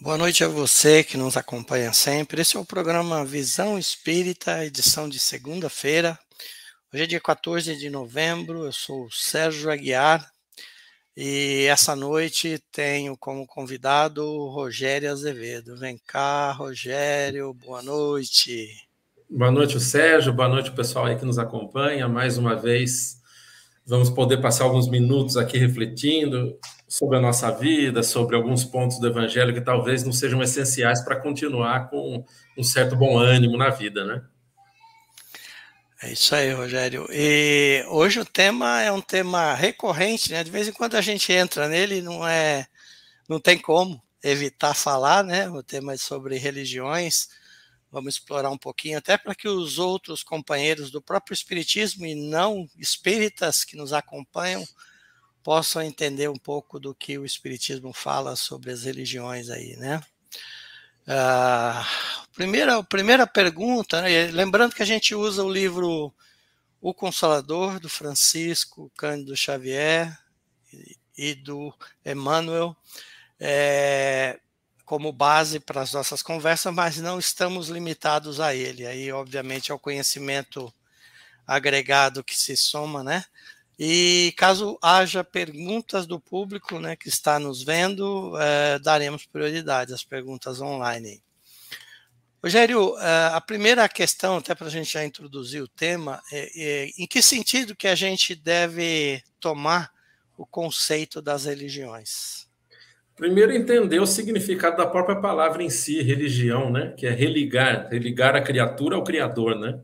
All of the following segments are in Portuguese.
Boa noite a você que nos acompanha sempre. Esse é o programa Visão Espírita, edição de segunda-feira. Hoje é dia 14 de novembro, eu sou o Sérgio Aguiar e essa noite tenho como convidado o Rogério Azevedo. Vem cá, Rogério, boa noite. Boa noite, Sérgio, boa noite, pessoal aí que nos acompanha. Mais uma vez, vamos poder passar alguns minutos aqui refletindo sobre a nossa vida, sobre alguns pontos do Evangelho que talvez não sejam essenciais para continuar com um certo bom ânimo na vida, né? É isso aí, Rogério. E hoje o tema é um tema recorrente, né? De vez em quando a gente entra nele, não é, não tem como evitar falar, né? O tema é sobre religiões. Vamos explorar um pouquinho, até para que os outros companheiros do próprio Espiritismo e não espíritas que nos acompanham possam entender um pouco do que o Espiritismo fala sobre as religiões aí, né? Uh, primeira, primeira pergunta, né? lembrando que a gente usa o livro O Consolador, do Francisco Cândido Xavier e, do Emmanuel, é, como base para as nossas conversas, mas não estamos limitados a ele. Aí, obviamente, é o conhecimento agregado que se soma, né? E caso haja perguntas do público né, que está nos vendo, é, daremos prioridade às perguntas online. Rogério, é, a primeira questão, até para a gente já introduzir o tema, é, é, em que sentido que a gente deve tomar o conceito das religiões? Primeiro, entender o significado da própria palavra em si, religião, né? Que é religar, religar a criatura ao Criador, né?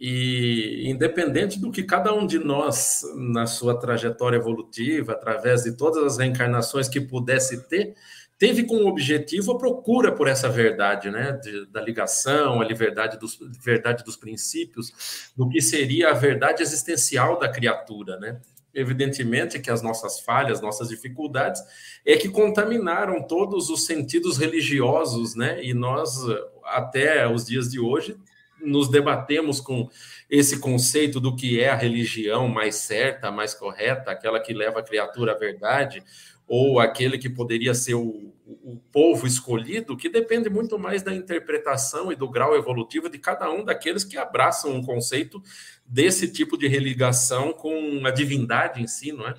E independente do que cada um de nós, na sua trajetória evolutiva, através de todas as reencarnações que pudesse ter, teve como objetivo a procura por essa verdade, né, de, da ligação, a liberdade dos, verdade dos princípios, do que seria a verdade existencial da criatura, né? Evidentemente que as nossas falhas, nossas dificuldades, é que contaminaram todos os sentidos religiosos, né? E nós, até os dias de hoje, nos debatemos com esse conceito do que é a religião mais certa, mais correta, aquela que leva a criatura à verdade, ou aquele que poderia ser o, o povo escolhido, que depende muito mais da interpretação e do grau evolutivo de cada um daqueles que abraçam um conceito desse tipo de religação com a divindade em si, não é?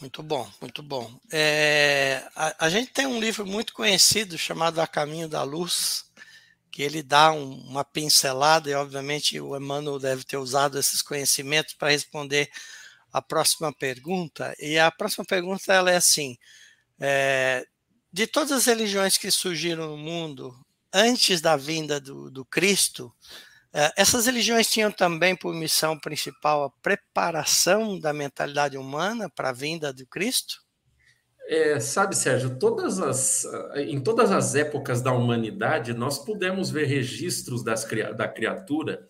Muito bom, muito bom. É, a, a gente tem um livro muito conhecido chamado A Caminho da Luz, que ele dá um, uma pincelada, e obviamente o Emmanuel deve ter usado esses conhecimentos para responder a próxima pergunta. E a próxima pergunta ela é assim: é, de todas as religiões que surgiram no mundo antes da vinda do, do Cristo, é, essas religiões tinham também por missão principal a preparação da mentalidade humana para a vinda do Cristo? É, sabe, Sérgio, todas as, em todas as épocas da humanidade, nós pudemos ver registros das, da criatura,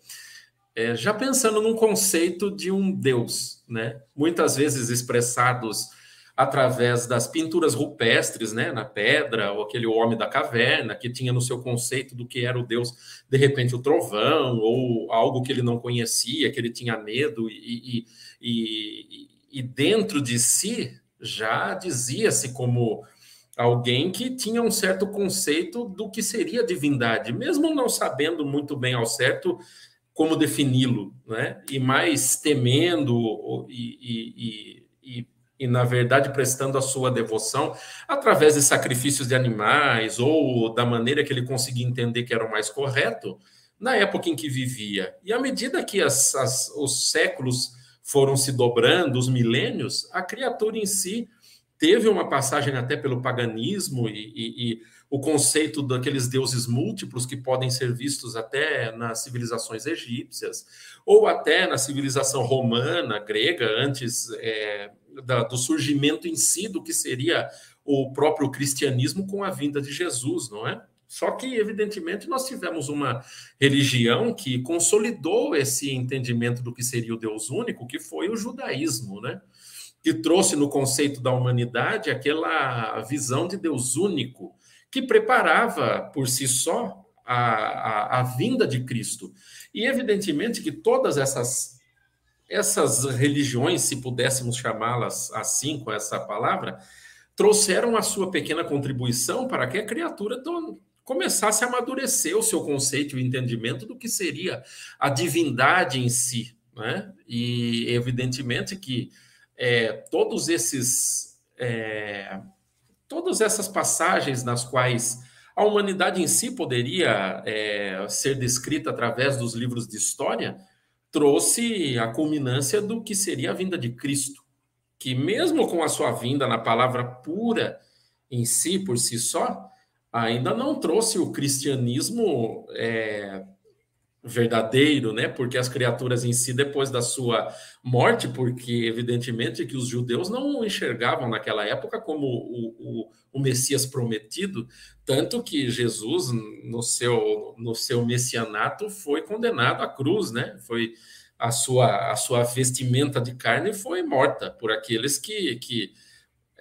é, já pensando num conceito de um Deus, né? muitas vezes expressados através das pinturas rupestres, né, na pedra, ou aquele homem da caverna, que tinha no seu conceito do que era o Deus, de repente, o trovão, ou algo que ele não conhecia, que ele tinha medo, e, e, e, e dentro de si já dizia-se como alguém que tinha um certo conceito do que seria divindade, mesmo não sabendo muito bem ao certo como defini-lo, né? E mais temendo e, e, e, e, na verdade, prestando a sua devoção através de sacrifícios de animais ou da maneira que ele conseguia entender que era o mais correto na época em que vivia. E à medida que as, as, os séculos foram se dobrando, os milênios, a criatura em si teve uma passagem até pelo paganismo e, e, e, o conceito daqueles deuses múltiplos que podem ser vistos até nas civilizações egípcias ou até na civilização romana, grega, antes é, da, do surgimento em si do que seria o próprio cristianismo com a vinda de Jesus, não é? Só que, evidentemente, nós tivemos uma religião que consolidou esse entendimento do que seria o Deus único, que foi o judaísmo, né? Que trouxe no conceito da humanidade aquela visão de Deus único, que preparava por si só a, a, a vinda de Cristo. E, evidentemente, que todas essas, essas religiões, se pudéssemos chamá-las assim, com essa palavra, trouxeram a sua pequena contribuição para que a criatura começasse a amadurecer o seu conceito e entendimento do que seria a divindade em si. Né? E evidentemente que é, todos esses. É, todas essas passagens nas quais a humanidade em si poderia é, ser descrita através dos livros de história, trouxe a culminância do que seria a vinda de Cristo, que mesmo com a sua vinda na palavra pura em si, por si só, ainda não trouxe o cristianismo é, verdadeiro, né? Porque as criaturas em si, depois da sua morte, porque evidentemente que os judeus não enxergavam naquela época como o, o, o, Messias prometido, tanto que Jesus, no seu, no seu messianato, foi condenado à cruz, né? Foi a sua, a sua vestimenta de carne foi morta por aqueles que, que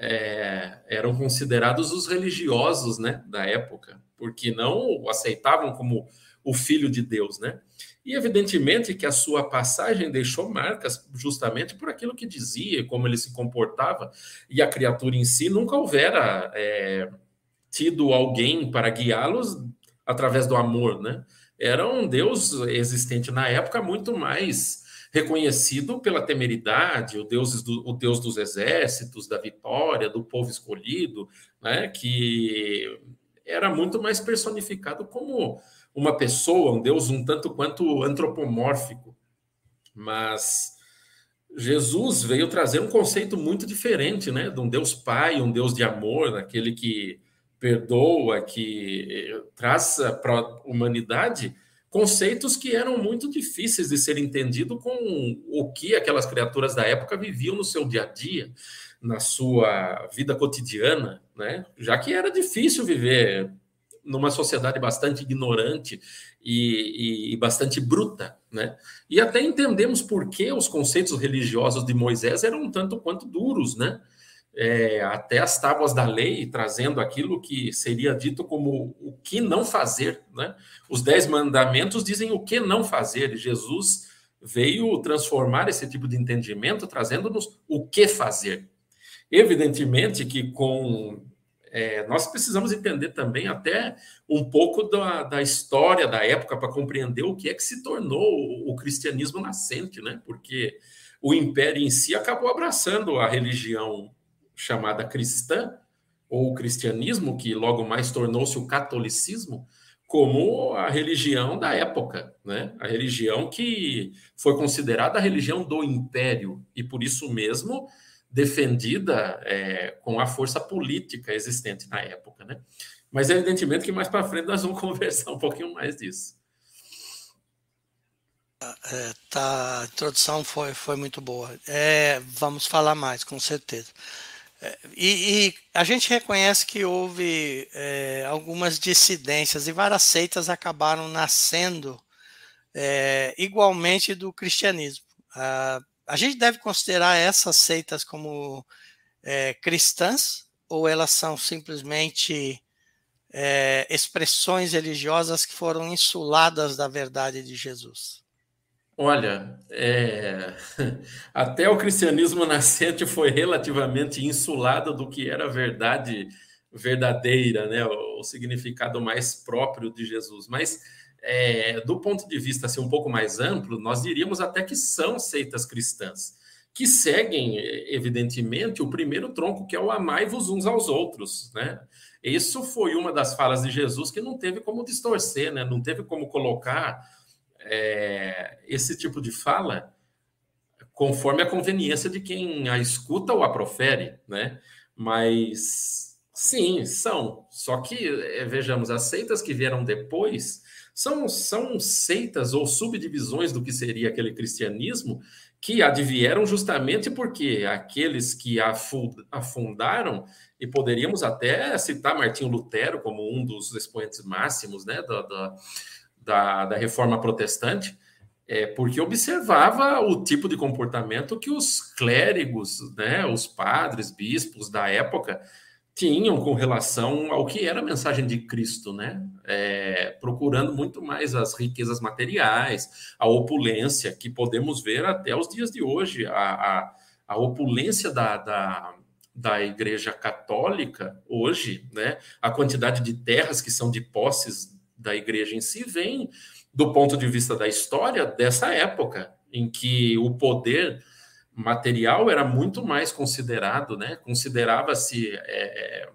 é, eram considerados os religiosos, né? Da época, porque não o aceitavam como o Filho de Deus, né? E evidentemente que a sua passagem deixou marcas justamente por aquilo que dizia, como ele se comportava, e a criatura em si nunca houvera é, tido alguém para guiá-los através do amor, né? Era um Deus existente na época muito mais reconhecido pela temeridade, o Deus, do, o Deus dos exércitos, da vitória, do povo escolhido, né? Que era muito mais personificado como uma pessoa, um Deus um tanto quanto antropomórfico. Mas Jesus veio trazer um conceito muito diferente, né? De um Deus Pai, um Deus de amor, aquele que perdoa, que eh, traz para a humanidade conceitos que eram muito difíceis de ser entendido com o que aquelas criaturas da época viviam no seu dia a dia, na sua vida cotidiana, né? Já que era difícil viver numa sociedade bastante ignorante e, e, e, bastante bruta, né? E até entendemos por que os conceitos religiosos de Moisés eram um tanto quanto duros, né? É, até as tábuas da lei, trazendo aquilo que seria dito como o que não fazer, né? Os dez mandamentos dizem o que não fazer, e Jesus veio transformar esse tipo de entendimento, trazendo-nos o que fazer. Evidentemente que com é, nós precisamos entender também até um pouco da, da história da época para compreender o que é que se tornou o, o cristianismo nascente, né? Porque o império em si acabou abraçando a religião chamada cristã, ou o cristianismo, que logo mais tornou-se o catolicismo, como a religião da época, né? A religião que foi considerada a religião do império, e por isso mesmo defendida é, com a força política existente na época, né? Mas evidentemente que mais para frente nós vamos conversar um pouquinho mais disso. É, tá, a introdução foi, foi muito boa. É, vamos falar mais, com certeza. E, e, a gente reconhece que houve é, algumas dissidências e várias seitas acabaram nascendo é, igualmente do cristianismo. Ah, a gente deve considerar essas seitas como é, cristãs ou elas são simplesmente é, expressões religiosas que foram insuladas da verdade de Jesus? Olha, é... até o cristianismo nascente foi relativamente insulado do que era verdade verdadeira, né? o significado mais próprio de Jesus. Mas é, do ponto de vista assim, um pouco mais amplo, nós diríamos até que são seitas cristãs, que seguem, evidentemente, o primeiro tronco, que é o amai-vos uns aos outros. Né? Isso foi uma das falas de Jesus que não teve como distorcer, né? não teve como colocar é, esse tipo de fala conforme a conveniência de quem a escuta ou a profere, né? Mas sim, são. Só que, é, vejamos, as seitas que vieram depois são, são seitas ou subdivisões do que seria aquele cristianismo que advieram justamente porque aqueles que afundaram, e poderíamos até citar Martinho Lutero como um dos expoentes máximos né, da, da, da, da reforma protestante, é, porque observava o tipo de comportamento que os clérigos, né, os padres, bispos da época tinham com relação ao que era a mensagem de Cristo, né? É, procurando muito mais as riquezas materiais, a opulência, que podemos ver até os dias de hoje, a, a, a opulência da, da, da Igreja Católica hoje, né, a quantidade de terras que são de posses da Igreja em si vem do ponto de vista da história dessa época em que o poder material era muito mais considerado, né? Considerava-se é, é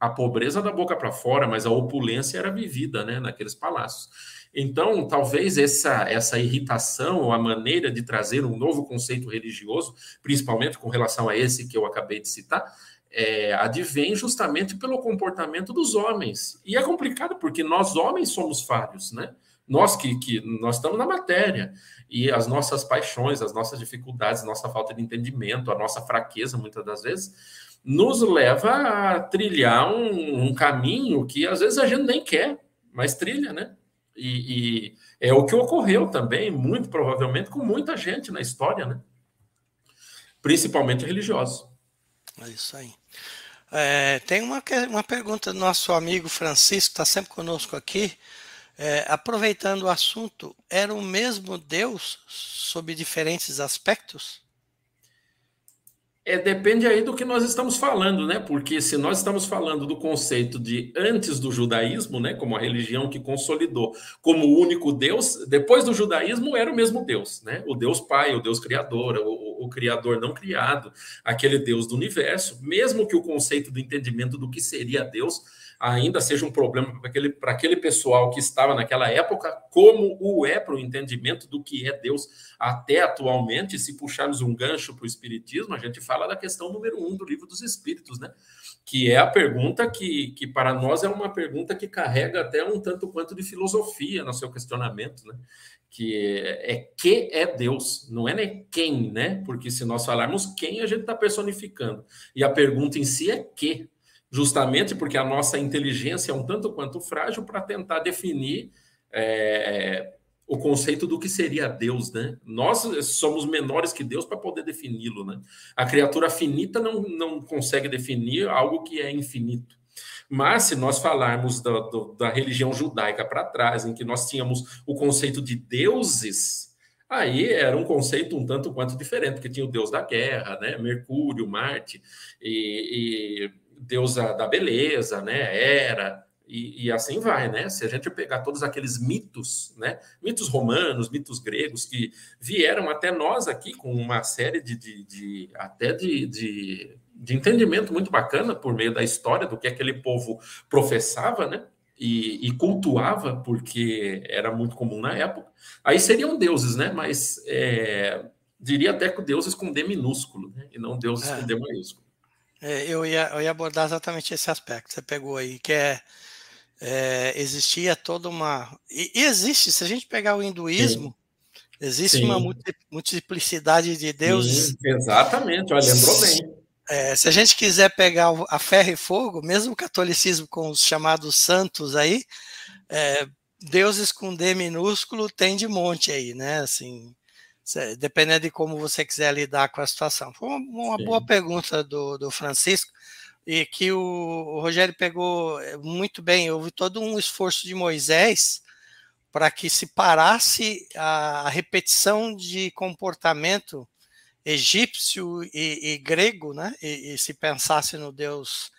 a pobreza da boca para fora, mas a opulência era vivida, né? Naqueles palácios. Então, talvez essa, essa irritação ou a maneira de trazer um novo conceito religioso, principalmente com relação a esse que eu acabei de citar, é, advém justamente pelo comportamento dos homens. E é complicado porque nós homens somos falhos, né? Nós que, que nós estamos na matéria e as nossas paixões, as nossas dificuldades, nossa falta de entendimento, a nossa fraqueza, muitas das vezes, nos leva a trilhar um, um caminho que às vezes a gente nem quer, mas trilha, né? E, e, é o que ocorreu também, muito provavelmente, com muita gente na história, né? Principalmente religiosos. É isso aí. É, tem uma, uma pergunta do nosso amigo Francisco, está sempre conosco aqui. É, aproveitando o assunto, era o mesmo Deus sob diferentes aspectos? É, depende aí do que nós estamos falando, né? Porque se nós estamos falando do conceito de antes do judaísmo, né, como a religião que consolidou como o único Deus, depois do judaísmo era o mesmo Deus, né? O Deus Pai, o Deus Criador, o, o Criador não criado, aquele Deus do universo, mesmo que o conceito do entendimento do que seria Deus ainda seja um problema para aquele, para aquele pessoal que estava naquela época, como o é para o entendimento do que é Deus até atualmente. Se puxarmos um gancho para o Espiritismo, a gente fala da questão número um do livro dos Espíritos, né? Que é a pergunta que, que para nós é uma pergunta que carrega até um tanto quanto de filosofia no seu questionamento, né? que é, é que é Deus, não é nem quem, né? Porque se nós falarmos quem, a gente está personificando. E a pergunta em si é que justamente porque a nossa inteligência é um tanto quanto frágil para tentar definir é, o conceito do que seria Deus, né? Nós somos menores que Deus para poder defini-lo, né? A criatura finita não, não consegue definir algo que é infinito. Mas se nós falarmos da, do, da religião judaica para trás, em que nós tínhamos o conceito de deuses, aí era um conceito um tanto quanto diferente, porque tinha o deus da guerra, né? Mercúrio, Marte, e, e deusa da beleza, né? Era, e, e, assim vai, né? Se a gente pegar todos aqueles mitos, né? Mitos romanos, mitos gregos que vieram até nós aqui com uma série de, de, de até de, de, de, entendimento muito bacana por meio da história do que aquele povo professava, né? E, e cultuava, porque era muito comum na época. Aí seriam deuses, né? Mas é, diria até que deuses com D minúsculo, né? E não deuses é. com D maiúsculo. É, eu, ia, eu ia abordar exatamente esse aspecto. Você pegou aí, que é, é existia toda uma. E, e, existe, se a gente pegar o hinduísmo, Sim. existe Sim. uma multiplicidade de deuses. Exatamente, olha, lembrou bem. É, se a gente quiser pegar a ferro e fogo, mesmo o catolicismo com os chamados santos aí, é, deuses com D minúsculo tem de monte aí, né? Assim, dependendo de como você quiser lidar com a situação. Foi uma, uma boa pergunta do, do Francisco, e que o, o, Rogério pegou eh, muito bem. Houve todo um esforço de Moisés para que se parasse a, a repetição de comportamento egípcio e, e grego, né? E, e, se pensasse no Deus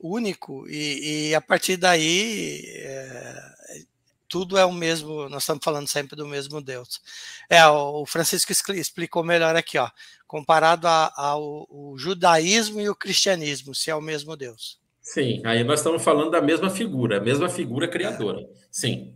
único, e, e a partir daí é, tudo é o mesmo, nós estamos falando sempre do mesmo Deus. É, o Francisco explicou melhor aqui, ó, comparado ao, judaísmo e o cristianismo, se é o mesmo Deus. Sim, aí nós estamos falando da mesma figura, a mesma figura criadora. É. Sim.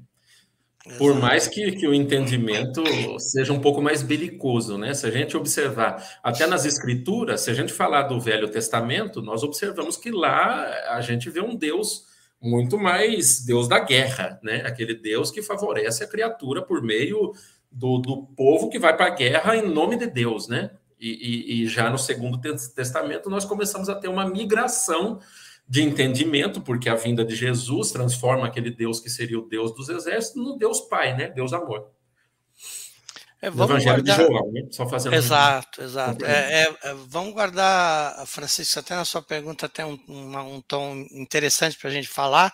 Exato. Por mais que, que o entendimento seja um pouco mais belicoso, né? Se a gente observar, até nas escrituras, se a gente falar do Velho Testamento, nós observamos que lá a gente vê um Deus muito mais Deus da guerra, né? Aquele Deus que favorece a criatura por meio do, do povo que vai para a guerra em nome de Deus, né? E, e, e, já no Segundo Testamento nós começamos a ter uma migração de entendimento, porque a vinda de Jesus transforma aquele Deus que seria o Deus dos exércitos no Deus Pai, né? Deus amor. É, vamos Evangelho guardar... de João, né? Só fazendo Exato, um... exato. É, é, vamos guardar, Francisco, até na sua pergunta tem um, um, um tom interessante para a gente falar.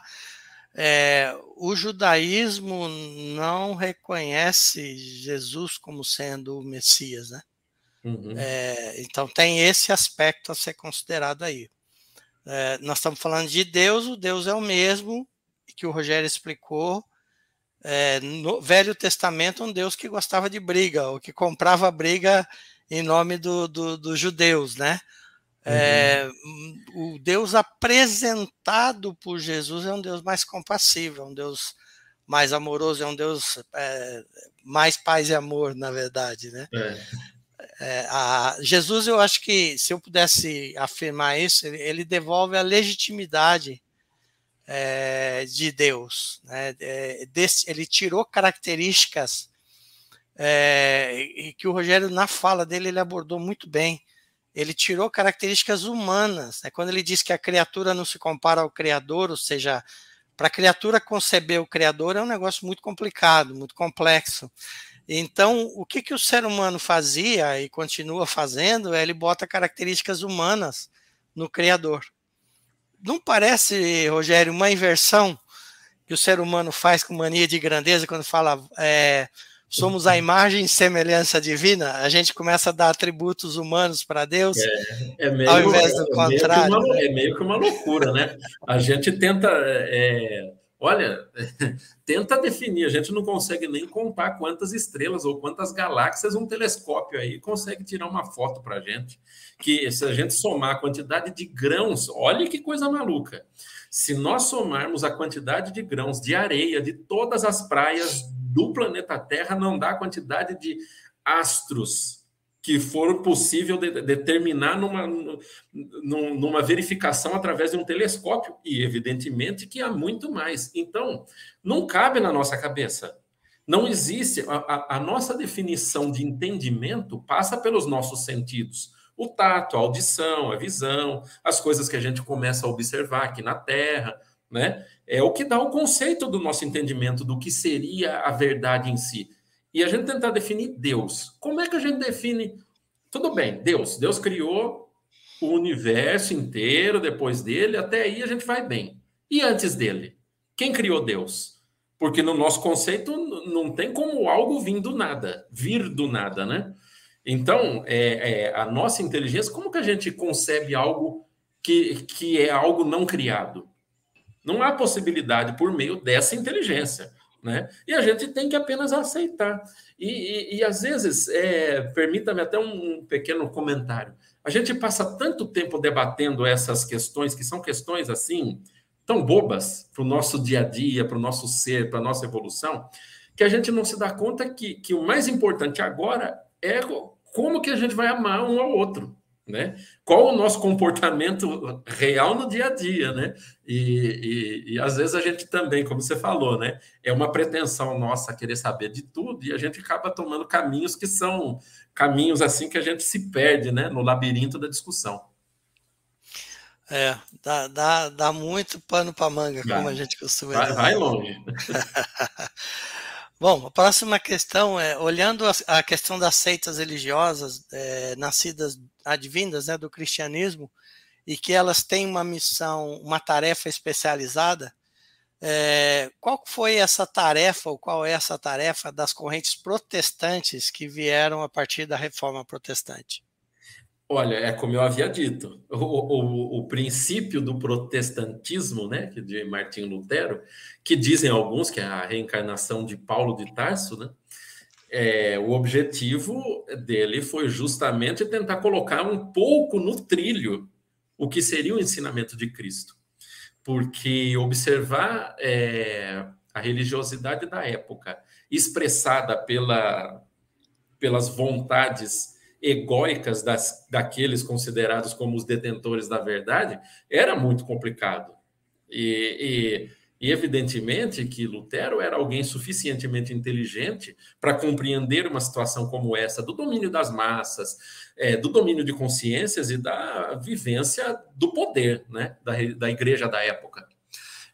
É, o judaísmo não reconhece Jesus como sendo o Messias, né? Uhum. É, então tem esse aspecto a ser considerado aí. É, nós estamos falando de Deus, o Deus é o mesmo que o Rogério explicou. É, no Velho Testamento, um Deus que gostava de briga, ou que comprava briga em nome dos do, do judeus, né? É, uhum. o Deus apresentado por Jesus é um Deus mais compassivo, é um Deus mais amoroso, é um Deus é, mais paz e amor, na verdade, né? É. É, a, Jesus, eu acho que se eu pudesse afirmar isso, ele, ele devolve a legitimidade é, de Deus. Né? É, desse, ele tirou características e que o Rogério, na fala dele, ele abordou muito bem ele tirou características humanas. Né? Quando ele diz que a criatura não se compara ao Criador, ou seja, para a criatura conceber o Criador é um negócio muito complicado, muito complexo. Então, o que, que o ser humano fazia e continua fazendo é ele bota características humanas no Criador. Não parece, Rogério, uma inversão que o ser humano faz com mania de grandeza quando fala é, somos a imagem e semelhança divina, a gente começa a dar atributos humanos para Deus, é, é meio, ao invés do é contrário. Meio uma, é meio que uma loucura, né? A gente tenta, é, olha, tenta definir, a gente não consegue nem contar quantas estrelas ou quantas galáxias um telescópio aí consegue tirar uma foto para a gente, que se a gente somar a quantidade de grãos, olha que coisa maluca. Se nós somarmos a quantidade de grãos de areia de todas as praias do planeta Terra não dá a quantidade de astros que for possível de, determinar numa, numa verificação através de um telescópio, e evidentemente que há muito mais. Então, não cabe na nossa cabeça. Não existe. A, a, nossa definição de entendimento passa pelos nossos sentidos. O tato, a audição, a visão, as coisas que a gente começa a observar aqui na Terra, né? É o que dá o conceito do nosso entendimento do que seria a verdade em si. E a gente tentar definir Deus. Como é que a gente define? Tudo bem, Deus. Deus criou o universo inteiro depois dele, até aí a gente vai bem. E antes dele? Quem criou Deus? Porque no nosso conceito não tem como algo vir do nada, vir do nada, né? Então, é, é, a nossa inteligência, como que a gente concebe algo que, que é algo não criado? Não há possibilidade por meio dessa inteligência. Né? E a gente tem que apenas aceitar. E, e, e às vezes, é, permita-me até um, um pequeno comentário. A gente passa tanto tempo debatendo essas questões, que são questões assim, tão bobas para o nosso dia a dia, para o nosso ser, para a nossa evolução, que a gente não se dá conta que, que o mais importante agora é como que a gente vai amar um ao outro né? Qual o nosso comportamento real no dia a dia, né? E, e, e, às vezes a gente também, como você falou, né? É uma pretensão nossa querer saber de tudo e a gente acaba tomando caminhos que são caminhos assim que a gente se perde, né? No labirinto da discussão. É, dá, dá, dá muito pano para manga, como a gente costuma vai, dizer. Vai longe. Bom, a próxima questão é, olhando a, questão das seitas religiosas é, nascidas, advindas né, do cristianismo, e que elas têm uma missão, uma tarefa especializada, é, qual foi essa tarefa, ou qual é essa tarefa das correntes protestantes que vieram a partir da reforma protestante? Olha, é como eu havia dito, o, o, o, princípio do protestantismo, né, de Martinho Lutero, que dizem alguns que é a reencarnação de Paulo de Tarso, né, é, o objetivo dele foi justamente tentar colocar um pouco no trilho o que seria o ensinamento de Cristo. Porque observar é, a religiosidade da época, expressada pela, pelas vontades egóicas das, daqueles considerados como os detentores da verdade, era muito complicado. E, e, e, evidentemente que Lutero era alguém suficientemente inteligente para compreender uma situação como essa, do domínio das massas, é, do domínio de consciências e da vivência do poder né, da, da igreja da época.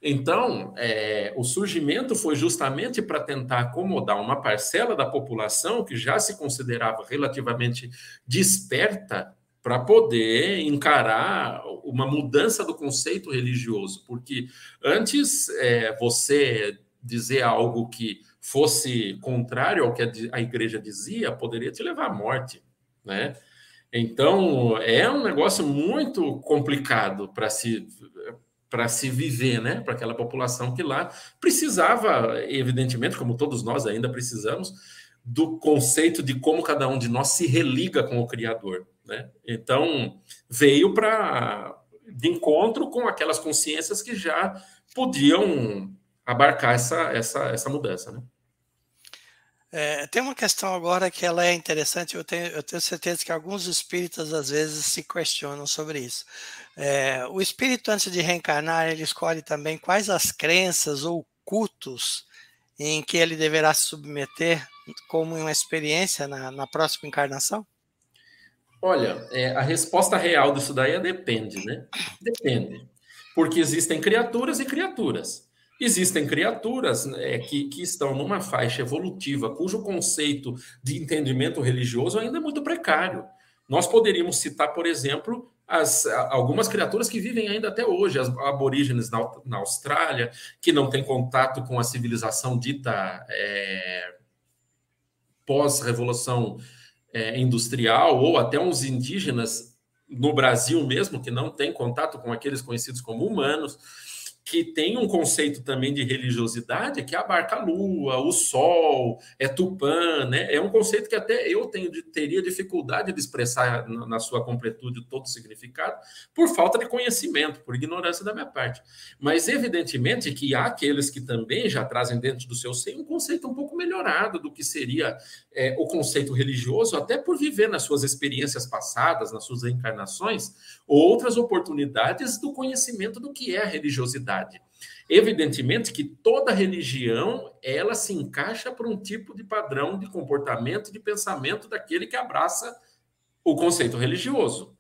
Então, é, o surgimento foi justamente para tentar acomodar uma parcela da população que já se considerava relativamente desperta para poder encarar uma mudança do conceito religioso, porque antes é, você dizer algo que fosse contrário ao que a igreja dizia poderia te levar à morte. né? Então, é um negócio muito complicado para se para se viver, né? Para aquela população que lá precisava, evidentemente, como todos nós ainda precisamos, do conceito de como cada um de nós se religa com o Criador, né? Então, veio para de encontro com aquelas consciências que já podiam abarcar essa, essa, essa mudança, né? É, tem uma questão agora que ela é interessante, eu tenho, eu tenho certeza que alguns espíritas às vezes se questionam sobre isso. É, o espírito, antes de reencarnar, ele escolhe também quais as crenças ou cultos em que ele deverá se submeter como uma experiência na, na próxima encarnação? Olha, é, a resposta real disso daí é depende, né? Depende. Porque existem criaturas e criaturas. Existem criaturas é, que, que estão numa faixa evolutiva cujo conceito de entendimento religioso ainda é muito precário. Nós poderíamos citar, por exemplo, as, algumas criaturas que vivem ainda até hoje, as aborígenes na, na Austrália, que não têm contato com a civilização dita é, pós-revolução é, industrial, ou até uns indígenas no Brasil mesmo, que não têm contato com aqueles conhecidos como humanos que tem um conceito também de religiosidade que abarca a lua, o sol, é Tupã, né? É um conceito que até eu tenho, teria dificuldade de expressar na sua completude todo o significado, por falta de conhecimento, por ignorância da minha parte. Mas, evidentemente, que há aqueles que também já trazem dentro do seu seio um conceito um pouco melhorado do que seria é, o conceito religioso, até por viver nas suas experiências passadas, nas suas reencarnações, outras oportunidades do conhecimento do que é a religiosidade. Evidentemente que toda religião ela se encaixa por um tipo de padrão de comportamento, de pensamento daquele que abraça o conceito religioso.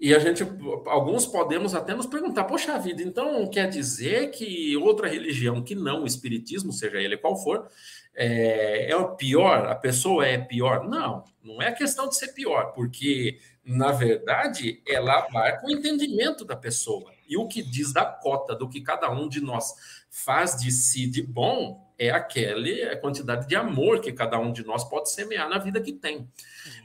E a gente, alguns podemos até nos perguntar, poxa vida, então quer dizer que outra religião que não o espiritismo, seja ele qual for, é, é o pior? A pessoa é pior? Não, não é questão de ser pior, porque na verdade, ela abarca o entendimento da pessoa. E o que diz da cota do que cada um de nós faz de si de bom é aquela quantidade de amor que cada um de nós pode semear na vida que tem.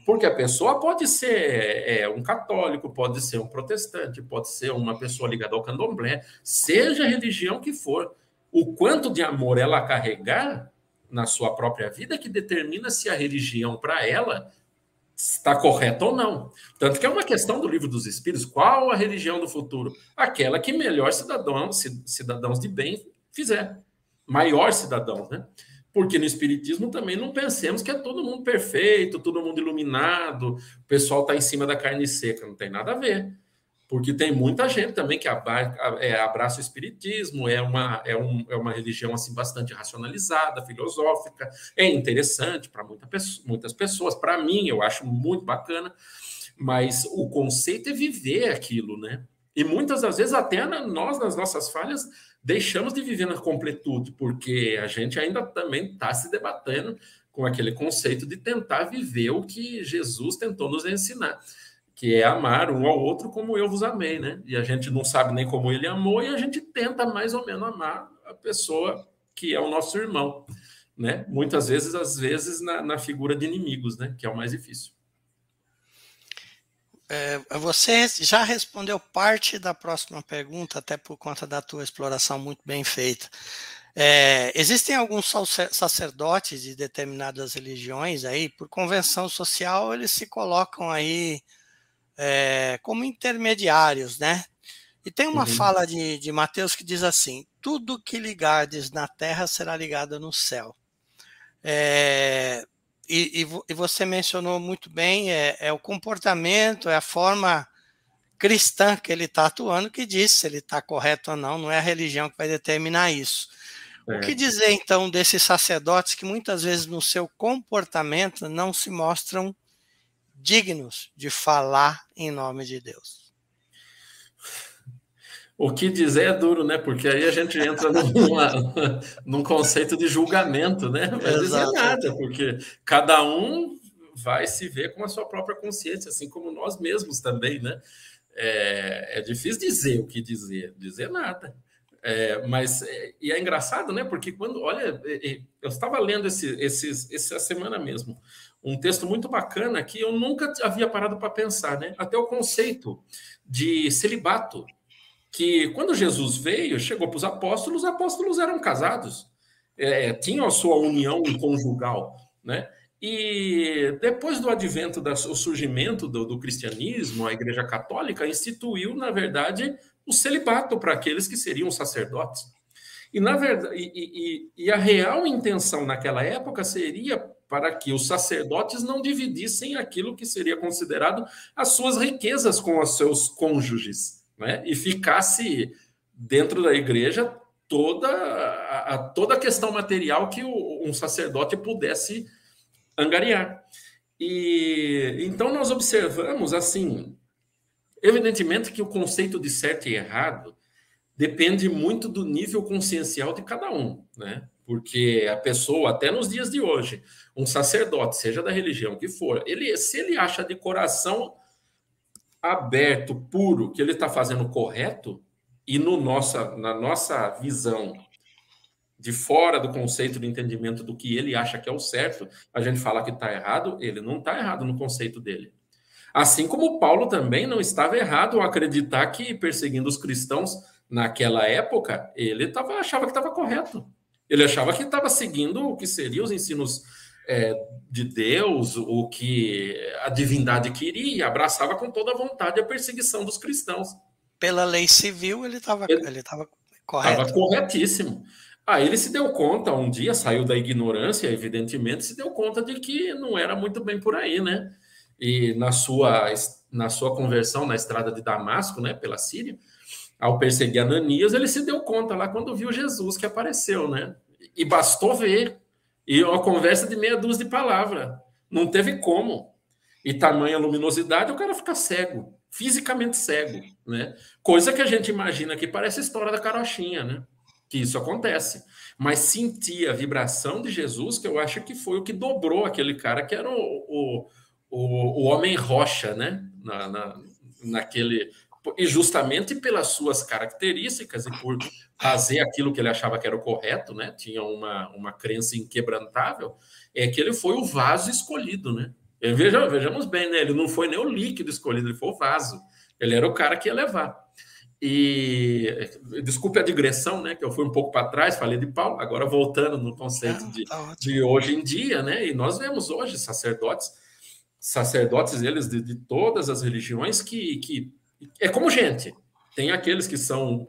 Porque a pessoa pode ser é, um católico, pode ser um protestante, pode ser uma pessoa ligada ao candomblé, seja a religião que for. O quanto de amor ela carregar na sua própria vida que determina se a religião para ela está correto ou não. Tanto que é uma questão do livro dos Espíritos: qual a religião do futuro? Aquela que melhor cidadão, cidadãos de bem fizer. Maior cidadãos, né? Porque no Espiritismo também não pensemos que é todo mundo perfeito, todo mundo iluminado, o pessoal está em cima da carne seca, não tem nada a ver porque tem muita gente também que é, abraça o espiritismo, é uma, é, um, é uma religião assim bastante racionalizada, filosófica, é interessante para muita, muitas pessoas, para mim eu acho muito bacana, mas o conceito é viver aquilo, né? E muitas das vezes até nós, nas nossas falhas, deixamos de viver na completude, porque a gente ainda também está se debatendo com aquele conceito de tentar viver o que Jesus tentou nos ensinar que é amar um ao outro como eu vos amei, né? E a gente não sabe nem como ele amou e a gente tenta mais ou menos amar a pessoa que é o nosso irmão, né? Muitas vezes, às vezes, na, na figura de inimigos, né? Que é o mais difícil. É, você já respondeu parte da próxima pergunta, até por conta da tua exploração muito bem feita. É, existem alguns sacerdotes de determinadas religiões aí, por convenção social, eles se colocam aí é, como intermediários, né? E tem uma uhum. fala de, de Mateus que diz assim: tudo que ligardes na terra será ligado no céu. É, e, e, você mencionou muito bem, é, é, o comportamento, é a forma cristã que ele está atuando que diz se ele está correto ou não, não é a religião que vai determinar isso. É. O que dizer então desses sacerdotes que muitas vezes no seu comportamento não se mostram dignos de falar em nome de Deus. O que dizer é duro, né? Porque aí a gente entra numa, num conceito de julgamento, né? Não vai dizer nada, porque cada um vai se ver com a sua própria consciência, assim como nós mesmos também, né? É, é difícil dizer o que dizer, dizer nada. É, mas é, e é engraçado, né? Porque quando, olha, é, é, eu estava lendo esse, esses, essa semana mesmo um texto muito bacana que eu nunca havia parado para pensar, né? Até o conceito de celibato, que quando Jesus veio, chegou para os apóstolos, os apóstolos eram casados, é, tinham a sua união conjugal, né? E depois do advento, do surgimento do, do, cristianismo, a Igreja Católica instituiu, na verdade, o celibato para aqueles que seriam sacerdotes. E, na verdade, e, e, e, a real intenção naquela época seria para que os sacerdotes não dividissem aquilo que seria considerado as suas riquezas com os seus cônjuges, né? e ficasse dentro da igreja toda a, a toda a questão material que o, um sacerdote pudesse angariar. E então nós observamos assim, evidentemente que o conceito de certo e errado depende muito do nível consciencial de cada um, né? Porque a pessoa, até nos dias de hoje, um sacerdote, seja da religião que for, ele, se ele acha de coração aberto, puro, que ele está fazendo correto, e no nossa, na nossa visão de fora do conceito do entendimento do que ele acha que é o certo, a gente fala que está errado, ele não está errado no conceito dele. Assim como Paulo também não estava errado ao acreditar que perseguindo os cristãos naquela época, ele tava, achava que estava correto. Ele achava que estava seguindo o que seriam os ensinos é, de Deus, o que a divindade queria, abraçava com toda a vontade a perseguição dos cristãos. Pela lei civil, ele estava ele, ele correto. Estava corretíssimo. Aí ele se deu conta, um dia saiu da ignorância, evidentemente, se deu conta de que não era muito bem por aí, né? E na sua, na sua conversão na estrada de Damasco, né, pela Síria, ao perseguir Ananias, ele se deu conta lá quando viu Jesus que apareceu, né? E bastou ver. E uma conversa de meia dúzia de palavras. Não teve como. E tamanha luminosidade, o cara fica cego, fisicamente cego, né? Coisa que a gente imagina que parece a história da carochinha, né? que isso acontece. Mas sentir a vibração de Jesus, que eu acho que foi o que dobrou aquele cara que era o, o, o, o homem rocha, né? Na, na, naquele. E justamente pelas suas características e por fazer aquilo que ele achava que era o correto, né? Tinha uma, uma crença inquebrantável, é que ele foi o vaso escolhido, né? Veja, vejamos bem, né? Ele não foi nem o líquido escolhido, ele foi o vaso. Ele era o cara que ia levar. E desculpe a digressão, né? Que eu fui um pouco para trás, falei de Paulo, agora voltando no conceito ah, de, tá de hoje em dia, né? E nós vemos hoje sacerdotes, sacerdotes eles de, de todas as religiões que, que é como gente. Tem aqueles que são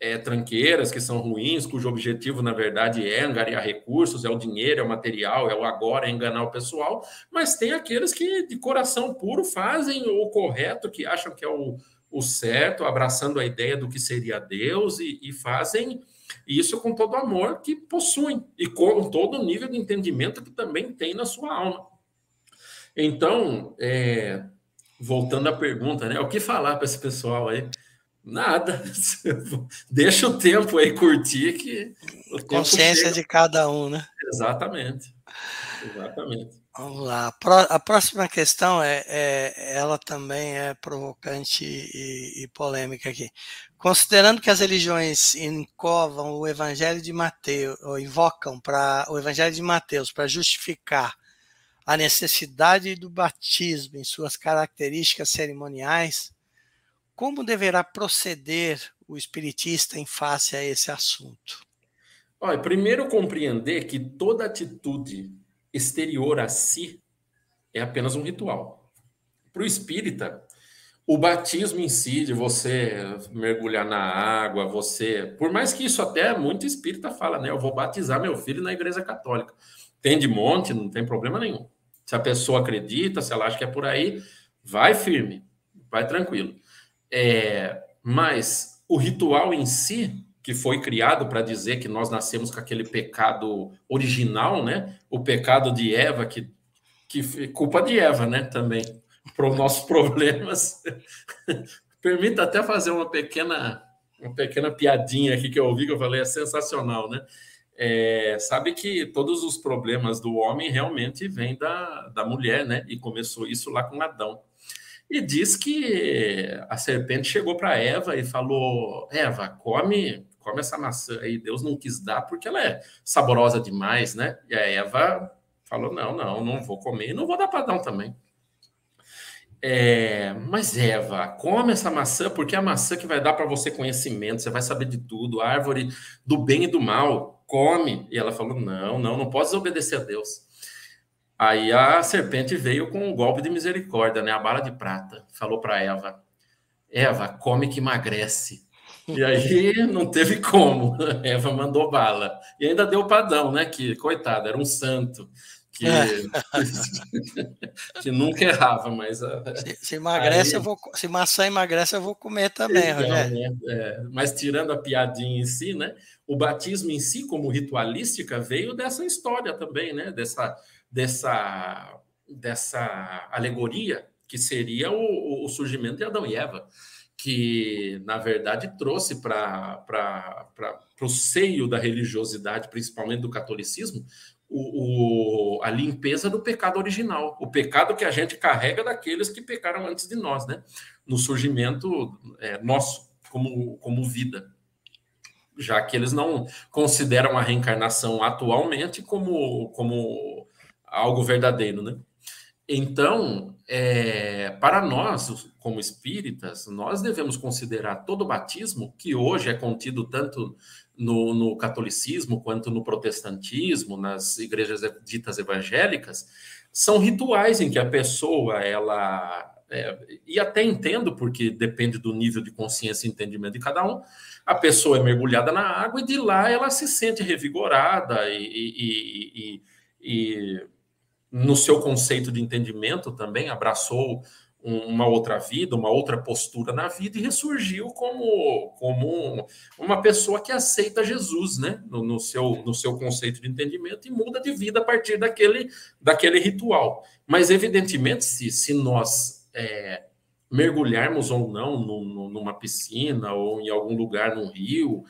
é, tranqueiras, que são ruins, cujo objetivo, na verdade, é angariar recursos, é o dinheiro, é o material, é o agora, é enganar o pessoal, mas tem aqueles que, de coração puro, fazem o correto, que acham que é o, o certo, abraçando a ideia do que seria Deus e, e fazem isso com todo o amor que possuem e com todo o nível de entendimento que também tem na sua alma. Então, é, voltando à pergunta, né? O que falar para esse pessoal aí? Nada. Deixa o tempo aí curtir que. Consciência de cada um, né? Exatamente. Exatamente. Vamos lá. A próxima questão é, é ela também é provocante e, e, polêmica aqui. Considerando que as religiões incovam o Evangelho de Mateus, ou invocam para o Evangelho de Mateus para justificar a necessidade do batismo em suas características cerimoniais, como deverá proceder o espiritista em face a esse assunto? Olha, primeiro compreender que toda atitude exterior a si é apenas um ritual. Para o espírita, o batismo em si, de você mergulhar na água, você. Por mais que isso até muito espírita fala, né? Eu vou batizar meu filho na igreja católica. Tem de monte, não tem problema nenhum. Se a pessoa acredita, se ela acha que é por aí, vai firme, vai tranquilo. É, mas o ritual em si, que foi criado para dizer que nós nascemos com aquele pecado original, né? O pecado de Eva, que, que culpa de Eva, né? Também, para os nossos problemas. Permita até fazer uma pequena, uma pequena piadinha aqui que eu ouvi, que eu falei, é sensacional, né? É, sabe que todos os problemas do homem realmente vêm da, da mulher, né? E começou isso lá com Adão. E diz que a serpente chegou para Eva e falou: Eva, come come essa maçã aí. Deus não quis dar porque ela é saborosa demais, né? E a Eva falou: não, não, não vou comer e não vou dar para Adão também. É, mas Eva, come essa maçã, porque é a maçã que vai dar para você conhecimento, você vai saber de tudo, a árvore do bem e do mal, come. E ela falou: não, não, não podes obedecer a Deus. Aí a serpente veio com um golpe de misericórdia, né? A bala de prata. Falou para Eva: Eva, come que emagrece. E aí não teve como. Eva mandou bala. E ainda deu padrão, né? Que, coitado, era um santo que, que nunca errava, mas. Se, se emagrece, aí... eu vou. Se maçã emagrece, eu vou comer também, Rogério. É, mas tirando a piadinha em si, né? O batismo em si, como ritualística, veio dessa história também, né? Dessa, dessa, dessa alegoria que seria o, o surgimento de Adão e Eva que, na verdade, trouxe para o seio da religiosidade, principalmente do catolicismo, o, o, a limpeza do pecado original, o pecado que a gente carrega daqueles que pecaram antes de nós, né? No surgimento é, nosso como, como vida, já que eles não consideram a reencarnação atualmente como, como algo verdadeiro, né? Então, é, para nós, como espíritas, nós devemos considerar todo batismo, que hoje é contido tanto no, no, catolicismo quanto no protestantismo, nas igrejas ditas evangélicas, são rituais em que a pessoa, ela. É, e até entendo, porque depende do nível de consciência e entendimento de cada um, a pessoa é mergulhada na água e de lá ela se sente revigorada e, e, e, e no seu conceito de entendimento também abraçou uma outra vida, uma outra postura na vida e ressurgiu como, como uma pessoa que aceita Jesus, né? No, no, seu, no seu conceito de entendimento e muda de vida a partir daquele, daquele ritual. Mas, evidentemente, se, se nós é, mergulharmos ou não numa piscina ou em algum lugar, num rio,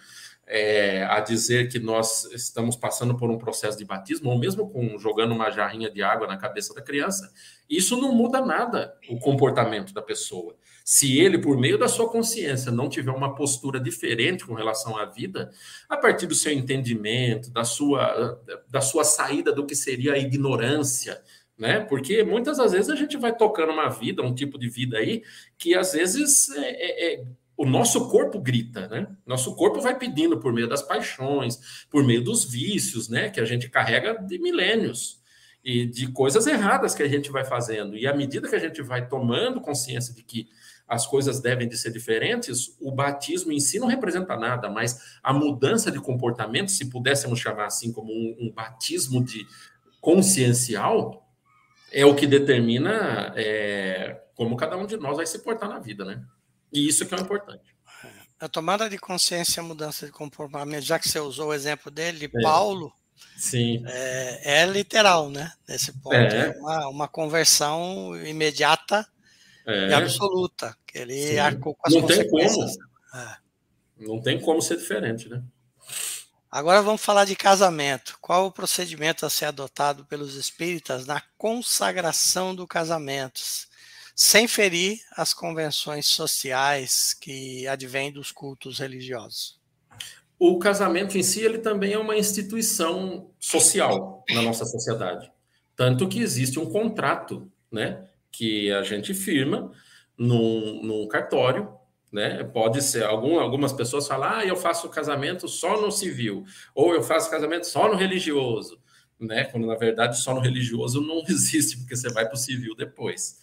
é, a dizer que nós estamos passando por um processo de batismo, ou mesmo com jogando uma jarrinha de água na cabeça da criança, isso não muda nada o comportamento da pessoa. Se ele, por meio da sua consciência, não tiver uma postura diferente com relação à vida, a partir do seu entendimento, da sua, da sua saída do que seria a ignorância, né? Porque muitas das vezes a gente vai tocando uma vida, um tipo de vida aí, que às vezes é, é, é o nosso corpo grita, né? Nosso corpo vai pedindo por meio das paixões, por meio dos vícios, né? Que a gente carrega de milênios e de coisas erradas que a gente vai fazendo. E à medida que a gente vai tomando consciência de que as coisas devem de ser diferentes, o batismo em si não representa nada, mas a mudança de comportamento, se pudéssemos chamar assim como um, um batismo de consciencial, é o que determina é, como cada um de nós vai se portar na vida, né? E isso que é o importante. A tomada de consciência, a mudança de comportamento, já que você usou o exemplo dele, é. Paulo, Sim. É, é, literal, né? Nesse ponto. É, é uma, uma conversão imediata é. e absoluta. Que ele Sim. arcou com as Não consequências. Tem como. É. Não tem como ser diferente, né? Agora vamos falar de casamento. Qual o procedimento a ser adotado pelos espíritas na consagração do casamento? Sem ferir as convenções sociais que advêm dos cultos religiosos. O casamento em si, ele também é uma instituição social na nossa sociedade. Tanto que existe um contrato, né, que a gente firma num, num cartório, né? Pode ser, algum, algumas pessoas falam, ah, eu faço casamento só no civil, ou eu faço casamento só no religioso, né? Quando na verdade só no religioso não existe, porque você vai para o civil depois.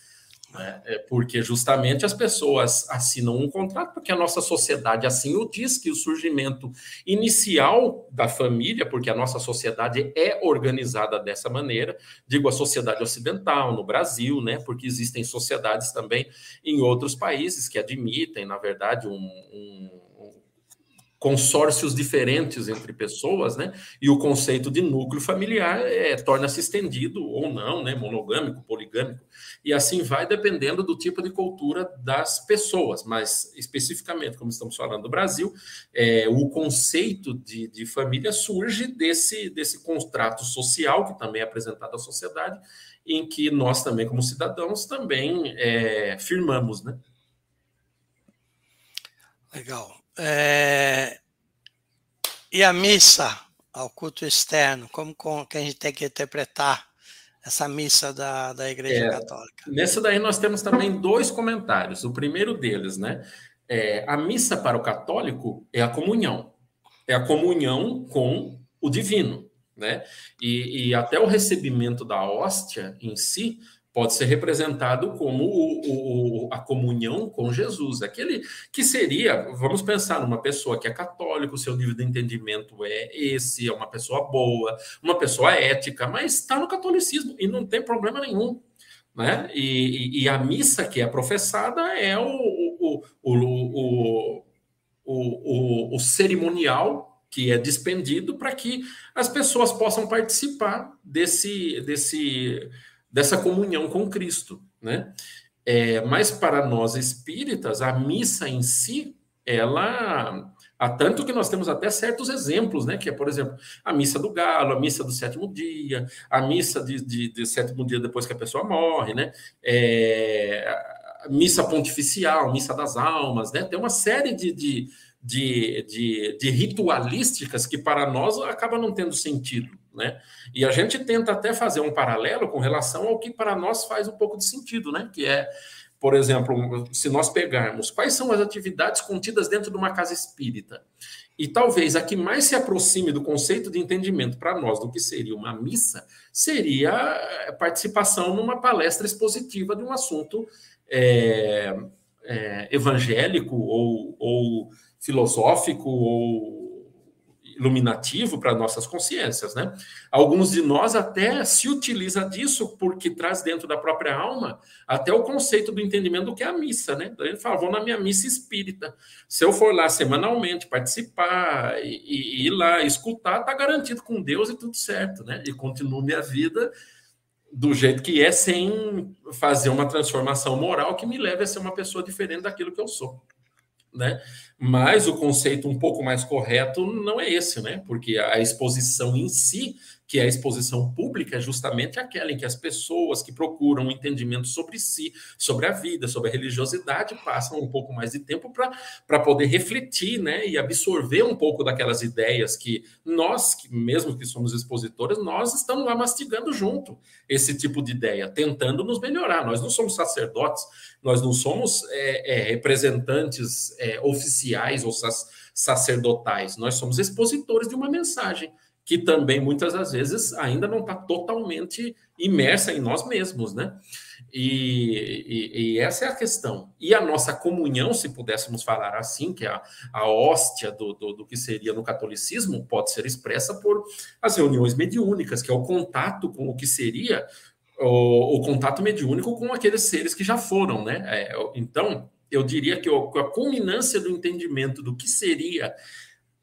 Né? É porque justamente as pessoas assinam um contrato, porque a nossa sociedade assim o diz, que o surgimento inicial da família, porque a nossa sociedade é organizada dessa maneira, digo a sociedade ocidental, no Brasil, né? porque existem sociedades também em outros países que admitem, na verdade, um, um consórcios diferentes entre pessoas, né? E o conceito de núcleo familiar é, torna-se estendido ou não, né? Monogâmico, poligâmico, e assim vai dependendo do tipo de cultura das pessoas. Mas especificamente, como estamos falando do Brasil, é, o conceito de, de família surge desse desse contrato social que também é apresentado à sociedade, em que nós também, como cidadãos, também é, firmamos, né? Legal. É, e a missa ao culto externo, como que a gente tem que interpretar essa missa da, da Igreja é, Católica? Nessa daí nós temos também dois comentários. O primeiro deles, né? É, a missa para o católico é a comunhão. É a comunhão com o divino, né? E, e até o recebimento da hóstia em si pode ser representado como o, o, a comunhão com Jesus, aquele que seria, vamos pensar numa pessoa que é católico, seu nível de entendimento é esse, é uma pessoa boa, uma pessoa ética, mas está no catolicismo e não tem problema nenhum. Né? E, e a missa que é professada é o, o, o, o, o cerimonial que é dispendido para que as pessoas possam participar desse, desse dessa comunhão com Cristo, né? É, mas para nós espíritas, a missa em si, ela há tanto que nós temos até certos exemplos, né? Que é, por exemplo, a missa do galo, a missa do sétimo dia, a missa de, de, de sétimo dia depois que a pessoa morre, né? É, missa pontificial, missa das almas, né? Tem uma série de, de, de, de, de ritualísticas que para nós acaba não tendo sentido. Né? E a gente tenta até fazer um paralelo com relação ao que para nós faz um pouco de sentido, né? que é, por exemplo, se nós pegarmos quais são as atividades contidas dentro de uma casa espírita, e talvez a que mais se aproxime do conceito de entendimento para nós do que seria uma missa, seria a participação numa palestra expositiva de um assunto é, é, evangélico ou, ou filosófico ou iluminativo para nossas consciências, né? Alguns de nós até se utiliza disso porque traz dentro da própria alma até o conceito do entendimento do que é a missa, né? Então, ele fala, vou na minha missa espírita. Se eu for lá semanalmente participar e, e, ir lá escutar, tá garantido com Deus e tudo certo, né? E continuo minha vida do jeito que é, sem fazer uma transformação moral que me leve a ser uma pessoa diferente daquilo que eu sou né? Mas o conceito um pouco mais correto não é esse, né? Porque a exposição em si que é a exposição pública é justamente aquela em que as pessoas que procuram um entendimento sobre si, sobre a vida, sobre a religiosidade, passam um pouco mais de tempo para poder refletir né, e absorver um pouco daquelas ideias que nós, que mesmo que somos expositores, nós estamos lá mastigando junto esse tipo de ideia, tentando nos melhorar. Nós não somos sacerdotes, nós não somos é, é, representantes é, oficiais ou sacerdotais, nós somos expositores de uma mensagem que também muitas das vezes ainda não está totalmente imersa em nós mesmos, né? E, e, e, essa é a questão. E a nossa comunhão, se pudéssemos falar assim, que é a, a hóstia do, do, do, que seria no catolicismo, pode ser expressa por as reuniões mediúnicas, que é o contato com o que seria o, o contato mediúnico com aqueles seres que já foram, né? É, então, eu diria que a culminância do entendimento do que seria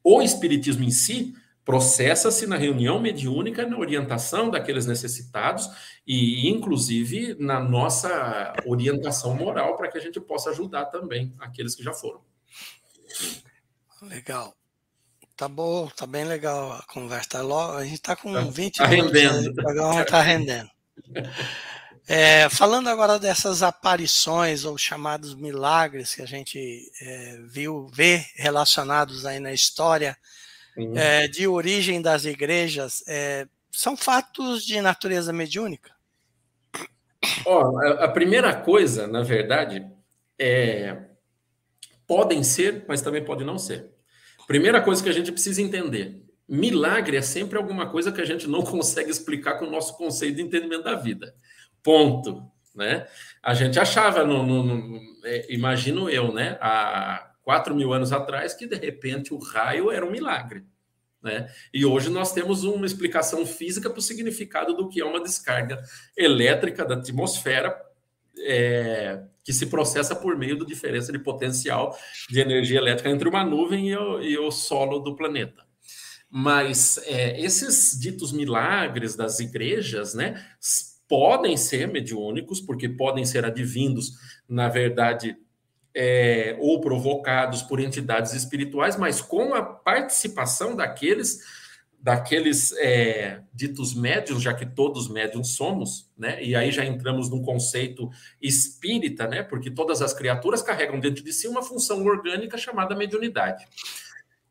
o espiritismo em si processa-se na reunião mediúnica, na orientação daqueles necessitados e, inclusive, na nossa orientação moral para que a gente possa ajudar também aqueles que já foram. Legal. Tá bom, tá bem legal a conversa. Tá a gente está com tá, 20 tá minutos. Rendendo. Está rendendo. É, falando agora dessas aparições ou chamados milagres que a gente é, viu, vê relacionados aí na história é, de origem das igrejas, é, são fatos de natureza mediúnica? Oh, a, primeira coisa, na verdade, é podem ser, mas também pode não ser. Primeira coisa que a gente precisa entender: milagre é sempre alguma coisa que a gente não consegue explicar com o nosso conceito de entendimento da vida. Ponto. Né? A gente achava, no, no, no é, imagino eu, né? 4 mil anos atrás que de repente o raio era um milagre. Né? E hoje nós temos uma explicação física para o significado do que é uma descarga elétrica da atmosfera é, que se processa por meio da diferença de potencial de energia elétrica entre uma nuvem e o, e o solo do planeta. Mas é, esses ditos milagres das igrejas, né, podem ser mediúnicos, porque podem ser advindos, na verdade, é, ou provocados por entidades espirituais, mas com a participação daqueles daqueles é, ditos médiums, já que todos médiums somos, né? E aí já entramos num conceito espírita, né? Porque todas as criaturas carregam dentro de si uma função orgânica chamada mediunidade.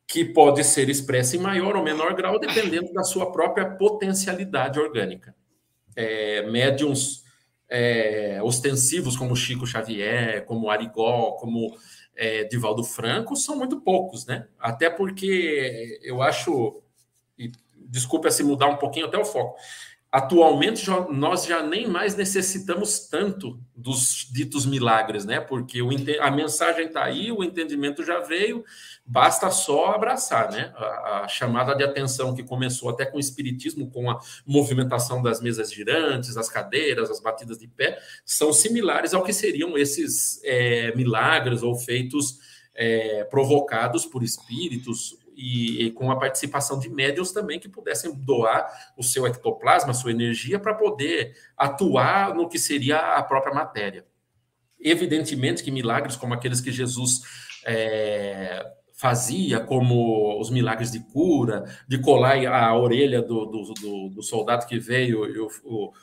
que pode ser expressa em maior ou menor grau, dependendo da sua própria potencialidade orgânica. É, médiums é, ostensivos como Chico Xavier, como Arigó, como é, Divaldo Franco, são muito poucos, né? Até porque eu acho, e desculpa se mudar um pouquinho até o foco, atualmente nós já nem mais necessitamos tanto dos ditos milagres, né? Porque a mensagem está aí, o entendimento já veio, basta só abraçar, né? A, a, chamada de atenção que começou até com o espiritismo, com a movimentação das mesas girantes, as cadeiras, as batidas de pé, são similares ao que seriam esses é, milagres ou feitos é, provocados por espíritos e, e, com a participação de médios também que pudessem doar o seu ectoplasma, a sua energia, para poder atuar no que seria a própria matéria. Evidentemente que milagres como aqueles que Jesus é, fazia, como os milagres de cura, de colar a orelha do, do, do, do soldado que veio e o, o,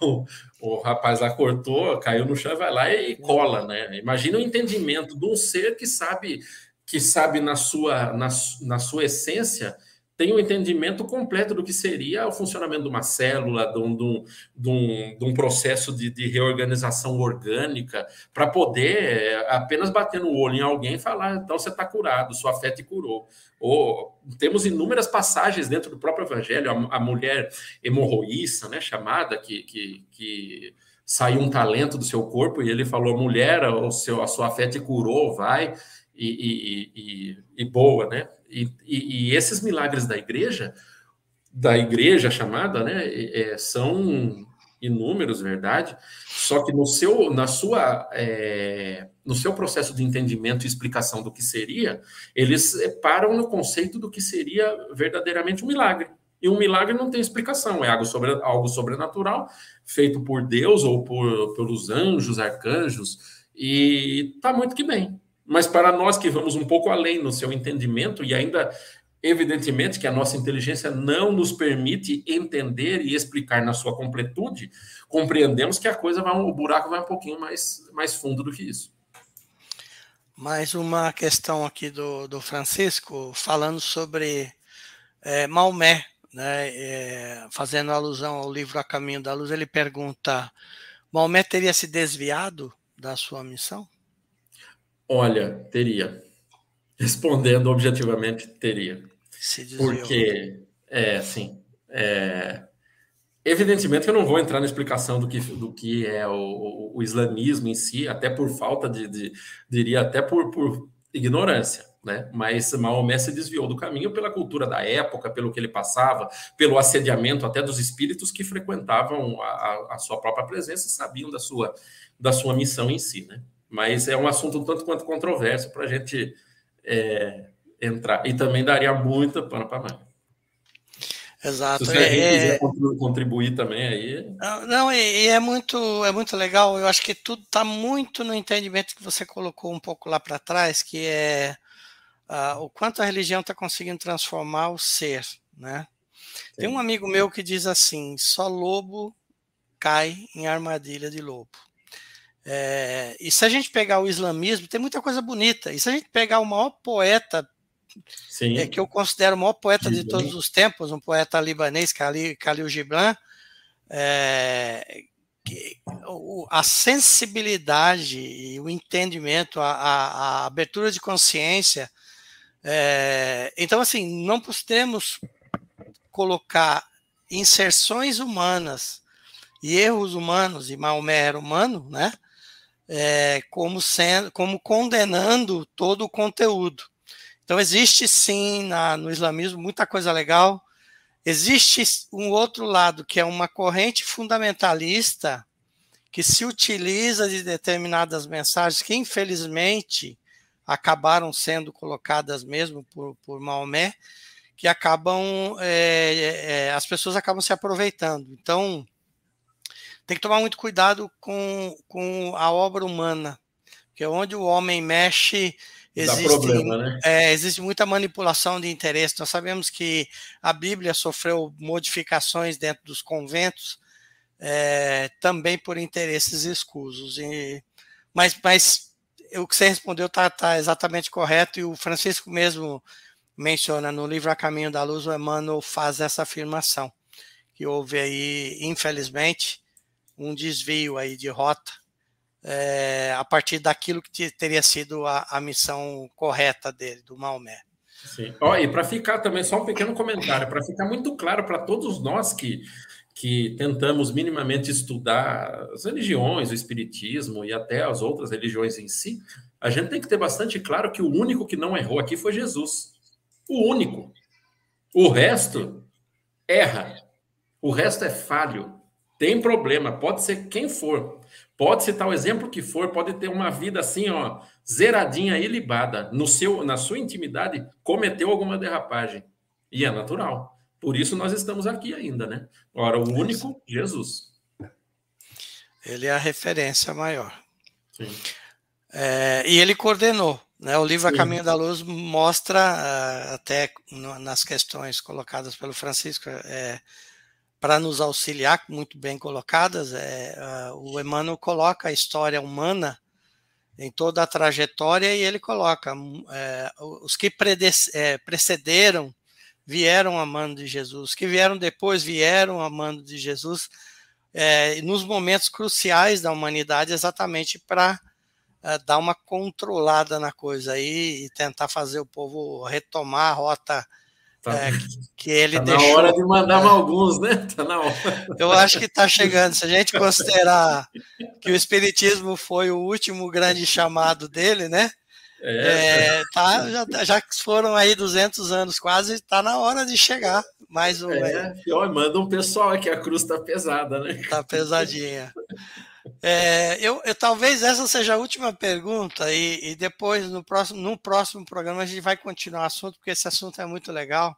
o, o, rapaz lá cortou, caiu no chão, vai lá e cola, né? Imagina o entendimento de um ser que sabe que sabe na sua, na, na sua essência, tem um entendimento completo do que seria o funcionamento de uma célula, de um, de um, de um processo de, de, reorganização orgânica, para poder é, apenas bater no olho em alguém e falar, então você está curado, sua fé te curou. Ou temos inúmeras passagens dentro do próprio evangelho, a, a mulher hemorroíça, né, chamada, que, que, que saiu um talento do seu corpo, e ele falou, mulher, o seu, a sua fé te curou, vai e, e, e boa, né? E, esses milagres da igreja, da igreja chamada, né, é, são inúmeros, verdade? Só que no seu, na sua, é, no seu processo de entendimento e explicação do que seria, eles param no conceito do que seria verdadeiramente um milagre. E um milagre não tem explicação, é algo, sobre, algo sobrenatural, feito por Deus ou por, pelos anjos, arcanjos, e está muito que bem. Mas para nós que vamos um pouco além no seu entendimento e ainda evidentemente que a nossa inteligência não nos permite entender e explicar na sua completude, compreendemos que a coisa vai o buraco vai um pouquinho mais mais fundo do que isso. Mais uma questão aqui do, do Francisco falando sobre é, Maomé, né, é, fazendo alusão ao livro A Caminho da Luz, ele pergunta: Maomé teria se desviado da sua missão? Olha, teria. Respondendo objetivamente, teria. Porque, é, sim. É, evidentemente que eu não vou entrar na explicação do que, do que é o, o, islamismo em si, até por falta de, de diria até por, por ignorância. Né? Mas Maomé se desviou do caminho pela cultura da época, pelo que ele passava, pelo assediamento até dos espíritos que frequentavam a, a sua própria presença e sabiam da sua, da sua missão em si. Né? Mas é um assunto tanto quanto controverso para a gente é, entrar. E também daria muita pano para mãe. Exato. Se você é, quiser contribuir também aí. Não, e, é muito, é muito legal. Eu acho que tudo está muito no entendimento que você colocou um pouco lá para trás, que é uh, o quanto a religião está conseguindo transformar o ser, né? Tem um amigo meu que diz assim: só lobo cai em armadilha de lobo. É, e se a gente pegar o islamismo, tem muita coisa bonita. E se a gente pegar o maior poeta, é, que eu considero o maior poeta Gibran. de todos os tempos, um poeta libanês, Khalil, Khalil Gibran, é, que, o, a sensibilidade e o entendimento, a, a, a abertura de consciência. É, então, assim, não podemos colocar inserções humanas e erros humanos, e Maomé era humano, né? É, como, sendo, como condenando todo o conteúdo. Então, existe sim na, no islamismo muita coisa legal. Existe um outro lado, que é uma corrente fundamentalista que se utiliza de determinadas mensagens que, infelizmente, acabaram sendo colocadas mesmo por, por Maomé, que acabam, é, é, as pessoas acabam se aproveitando. Então, tem que tomar muito cuidado com, com a obra humana, porque é onde o homem mexe, existe, problema, né? é, existe muita manipulação de interesse. Nós sabemos que a Bíblia sofreu modificações dentro dos conventos, é, também por interesses escusos. E, mas, mas o que você respondeu está tá exatamente correto, e o Francisco mesmo menciona no livro A Caminho da Luz, o Emmanuel faz essa afirmação, que houve aí, infelizmente, um desvio aí de rota é, a partir daquilo que teria sido a, a missão correta dele, do Maomé. Sim. Ó, e para ficar também, só um pequeno comentário, para ficar muito claro para todos nós que, que tentamos minimamente estudar as religiões, o espiritismo e até as outras religiões em si, a gente tem que ter bastante claro que o único que não errou aqui foi Jesus. O único. O resto erra. O resto é falho. Tem problema, pode ser quem for. Pode citar o exemplo que for, pode ter uma vida assim, ó, zeradinha e libada. No seu, na sua intimidade, cometeu alguma derrapagem. E é natural. Por isso nós estamos aqui ainda, né? Ora, o único, Jesus. Ele é a referência maior. Sim. É, e ele coordenou. Né? O livro. A Caminho da Luz mostra, uh, até nas questões colocadas pelo Francisco, é, para nos auxiliar, muito bem colocadas, é, uh, o Emmanuel coloca a história humana em toda a trajetória e ele coloca é, os que é, precederam vieram amando de Jesus, os que vieram depois vieram amando de Jesus é, nos momentos cruciais da humanidade, exatamente para é, dar uma controlada na coisa aí e tentar fazer o povo retomar a rota Tá, é, que ele tá deixou. na hora de mandar é, alguns, né? Tá na hora. Eu acho que está chegando. Se a gente considerar que o Espiritismo foi o último grande chamado dele, né? É, é tá, já, já foram aí 200 anos quase, está na hora de chegar mais um. É, manda um pessoal aqui, a cruz está pesada, né? Está pesadinha. É, eu, eu, talvez essa seja a última pergunta e, e, depois no próximo, no próximo programa a gente vai continuar o assunto porque esse assunto é muito legal.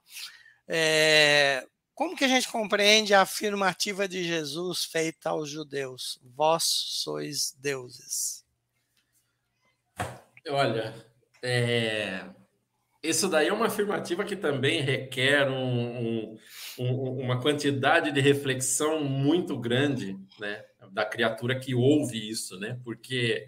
É, como que a gente compreende a afirmativa de Jesus feita aos judeus? Vós sois deuses. Olha, é, isso daí é uma afirmativa que também requer um, um, um, uma quantidade de reflexão muito grande, né? da criatura que ouve isso, né? Porque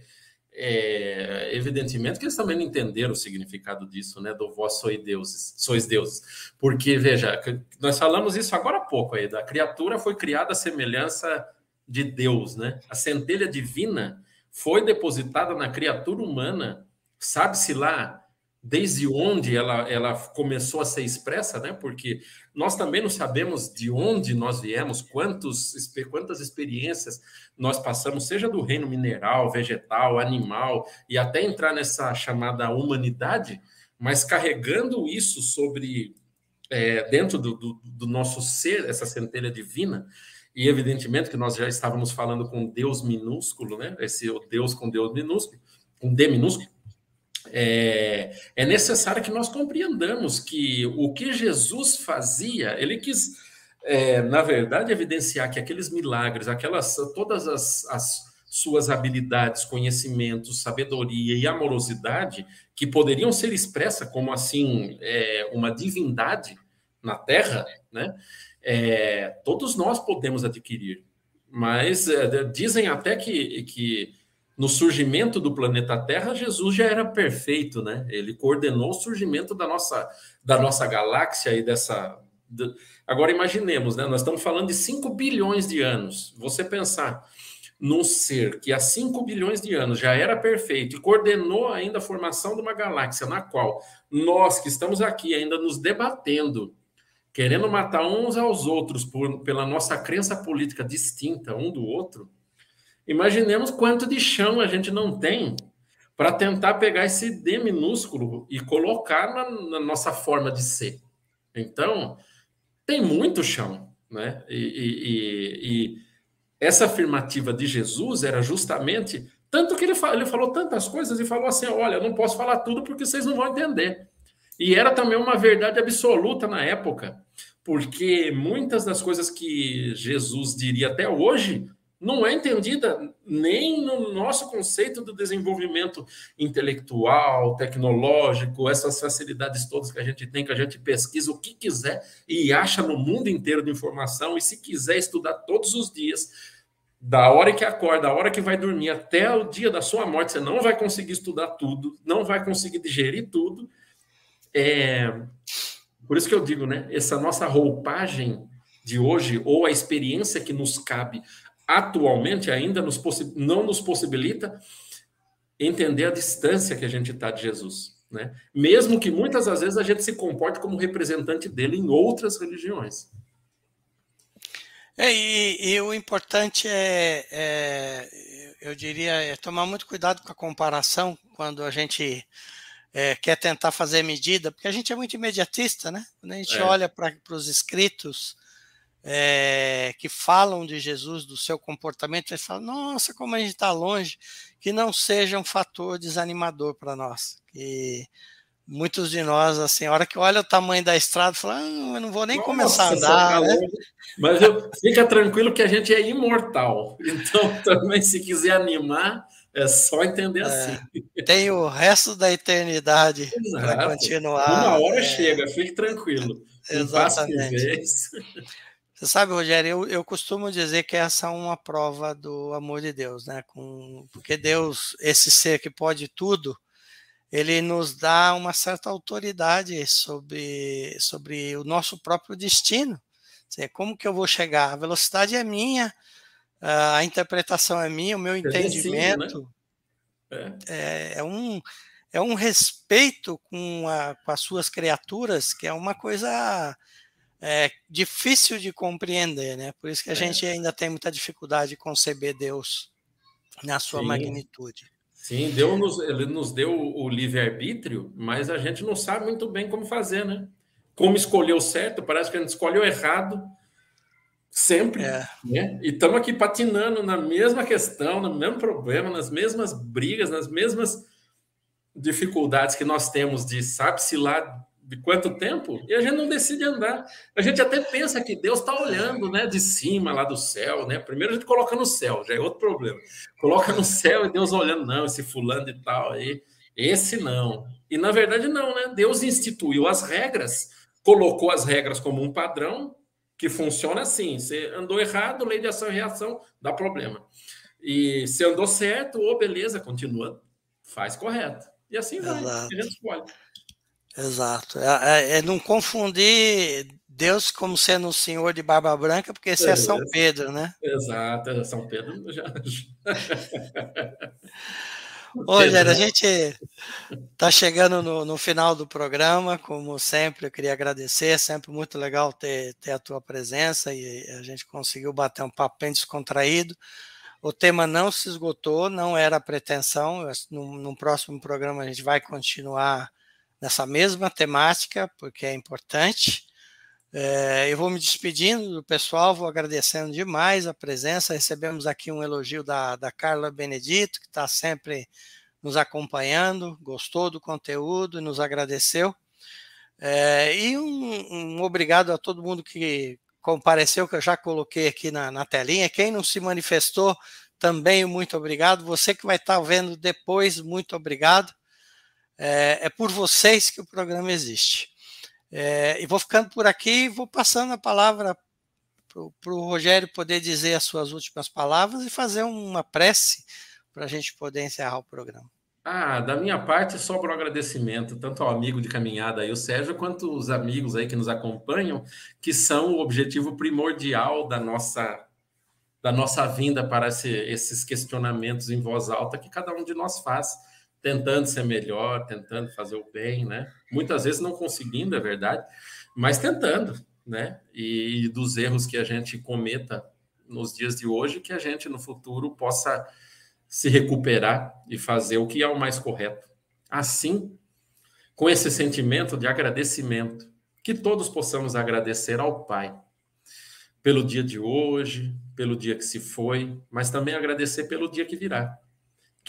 é, evidentemente que eles também não entenderam o significado disso, né? Do vós sois deuses, sois deuses. Porque, veja, nós falamos isso agora há pouco aí, da criatura foi criada à semelhança de Deus, né? A centelha divina foi depositada na criatura humana, sabe-se lá desde onde ela, ela começou a ser expressa, né? Porque nós também não sabemos de onde nós viemos, quantos, quantas experiências nós passamos, seja do reino mineral, vegetal, animal, e até entrar nessa chamada humanidade, mas carregando isso sobre é, dentro do, do, do nosso ser, essa centelha divina, e evidentemente que nós já estávamos falando com Deus minúsculo, né? Esse Deus com Deus minúsculo, com D minúsculo é, é necessário que nós compreendamos que o que Jesus fazia, ele quis, é, na verdade, evidenciar que aqueles milagres, aquelas todas as, as suas habilidades, conhecimentos, sabedoria e amorosidade que poderiam ser expressas como assim é, uma divindade na Terra, né? É, todos nós podemos adquirir, mas é, dizem até que, que no surgimento do planeta Terra, Jesus já era perfeito, né? Ele coordenou o surgimento da nossa, da nossa galáxia e dessa. Agora imaginemos, né? Nós estamos falando de 5 bilhões de anos. Você pensar num ser que há 5 bilhões de anos já era perfeito e coordenou ainda a formação de uma galáxia na qual nós que estamos aqui ainda nos debatendo, querendo matar uns aos outros por, pela nossa crença política distinta um do outro Imaginemos quanto de chão a gente não tem para tentar pegar esse D minúsculo e colocar na, na, nossa forma de ser. Então, tem muito chão, né? E, e, e, essa afirmativa de Jesus era justamente tanto que ele, ele falou tantas coisas e falou assim: olha, eu não posso falar tudo porque vocês não vão entender. E era também uma verdade absoluta na época, porque muitas das coisas que Jesus diria até hoje não é entendida nem no nosso conceito do desenvolvimento intelectual, tecnológico, essas facilidades todas que a gente tem, que a gente pesquisa o que quiser e acha no mundo inteiro de informação, e se quiser estudar todos os dias, da hora que acorda, da hora que vai dormir, até o dia da sua morte, você não vai conseguir estudar tudo, não vai conseguir digerir tudo. é, por isso que eu digo, né? Essa nossa roupagem de hoje, ou a experiência que nos cabe atualmente, ainda nos não nos possibilita entender a distância que a gente está de Jesus. Né? Mesmo que muitas das vezes a gente se comporte como representante dele em outras religiões. É, e, e, o importante é, é, eu diria, é tomar muito cuidado com a comparação quando a gente é, quer tentar fazer medida, porque a gente é muito imediatista, né? Quando a gente é. olha para os escritos é, que falam de Jesus, do seu comportamento, a gente fala, nossa, como a gente está longe, que não seja um fator desanimador para nós. Que muitos de nós, assim, a hora que olha o tamanho da estrada, fala, ah, eu não vou nem nossa, começar a andar. Tá né? Mas eu, fica tranquilo que a gente é imortal. Então, também, se quiser animar, é só entender é, assim. Tem o resto da eternidade para continuar. Uma hora é, chega, fique tranquilo. Exatamente. Você sabe, Rogério, eu, eu costumo dizer que essa é uma prova do amor de Deus, né? Com, porque Deus, esse ser que pode tudo, ele nos dá uma certa autoridade sobre, sobre o nosso próprio destino. Como que eu vou chegar? A velocidade é minha, a interpretação é minha, o meu entendimento né? é. é, um, é um respeito com, a, com as suas criaturas que é uma coisa é, difícil de compreender, né? Por isso que a é. gente ainda tem muita dificuldade de conceber Deus na sua Sim. magnitude. Sim, Deus nos, ele nos deu o livre-arbítrio, mas a gente não sabe muito bem como fazer, né? Como escolher o certo, parece que a gente escolheu errado sempre, é. né? E estamos aqui patinando na mesma questão, no mesmo problema, nas mesmas brigas, nas mesmas dificuldades que nós temos de sabe-se lá de quanto tempo, e a gente não decide andar. A gente até pensa que Deus está olhando, né, de cima lá do céu, né? Primeiro a gente coloca no céu, já é outro problema. Coloca no céu e Deus olhando, não, esse fulano e tal aí, esse não. E na verdade não, né? Deus instituiu as regras, colocou as regras como um padrão que funciona assim. Você andou errado, lei de ação e reação, dá problema. E se andou certo, ou oh, beleza, continua, faz correto. E assim vai, a gente escolhe. Exato. É, é, é, não confundir Deus como sendo o Senhor de barba branca, porque esse é, é São Pedro, né? Exato, é São Pedro já. Ô, Rogério, a gente está chegando no, no, final do programa, como sempre, eu queria agradecer, é sempre muito legal ter, ter a tua presença e a gente conseguiu bater um papo bem descontraído. O tema não se esgotou, não era pretensão, no próximo programa a gente vai continuar nessa mesma temática, porque é importante. É, eu vou me despedindo do pessoal, vou agradecendo demais a presença. Recebemos aqui um elogio da, da Carla Benedito, que está sempre nos acompanhando, gostou do conteúdo e nos agradeceu. É, e um, um, obrigado a todo mundo que compareceu, que eu já coloquei aqui na, na telinha. Quem não se manifestou, também muito obrigado. Você que vai estar vendo depois, muito obrigado. É, é por vocês que o programa existe. É, e vou ficando por aqui, vou passando a palavra para o Rogério poder dizer as suas últimas palavras e fazer uma prece para a gente poder encerrar o programa. Ah, da minha parte, só para o agradecimento, tanto ao amigo de caminhada aí, o Sérgio, quanto os amigos aí que nos acompanham, que são o objetivo primordial da nossa, da nossa vinda para esse, esses questionamentos em voz alta que cada um de nós faz tentando ser melhor, tentando fazer o bem, né? Muitas vezes não conseguindo, é verdade, mas tentando, né? E dos erros que a gente cometa nos dias de hoje, que a gente no futuro possa se recuperar e fazer o que é o mais correto. Assim, com esse sentimento de agradecimento, que todos possamos agradecer ao Pai pelo dia de hoje, pelo dia que se foi, mas também agradecer pelo dia que virá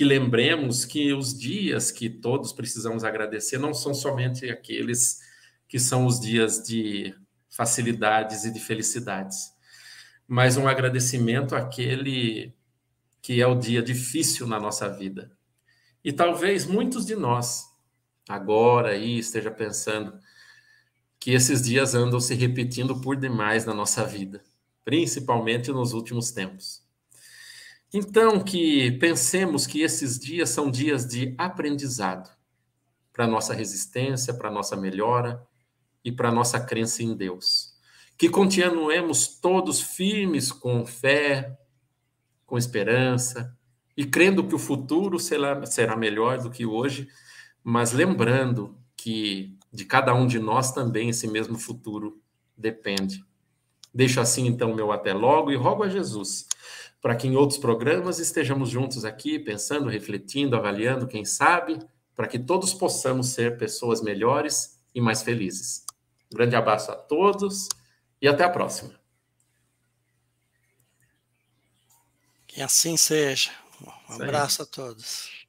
que lembremos que os dias que todos precisamos agradecer não são somente aqueles que são os dias de facilidades e de felicidades, mas um agradecimento àquele que é o dia difícil na nossa vida. E talvez muitos de nós agora aí esteja pensando que esses dias andam se repetindo por demais na nossa vida, principalmente nos últimos tempos. Então, que pensemos que esses dias são dias de aprendizado, para nossa resistência, para nossa melhora e para nossa crença em Deus. Que continuemos todos firmes com fé, com esperança e crendo que o futuro será, será melhor do que hoje, mas lembrando que de cada um de nós também esse mesmo futuro depende. Deixo assim então meu até logo e rogo a Jesus para que em outros programas estejamos juntos aqui, pensando, refletindo, avaliando, quem sabe, para que todos possamos ser pessoas melhores e mais felizes. Um grande abraço a todos e até a próxima. Que assim seja. Um abraço a todos.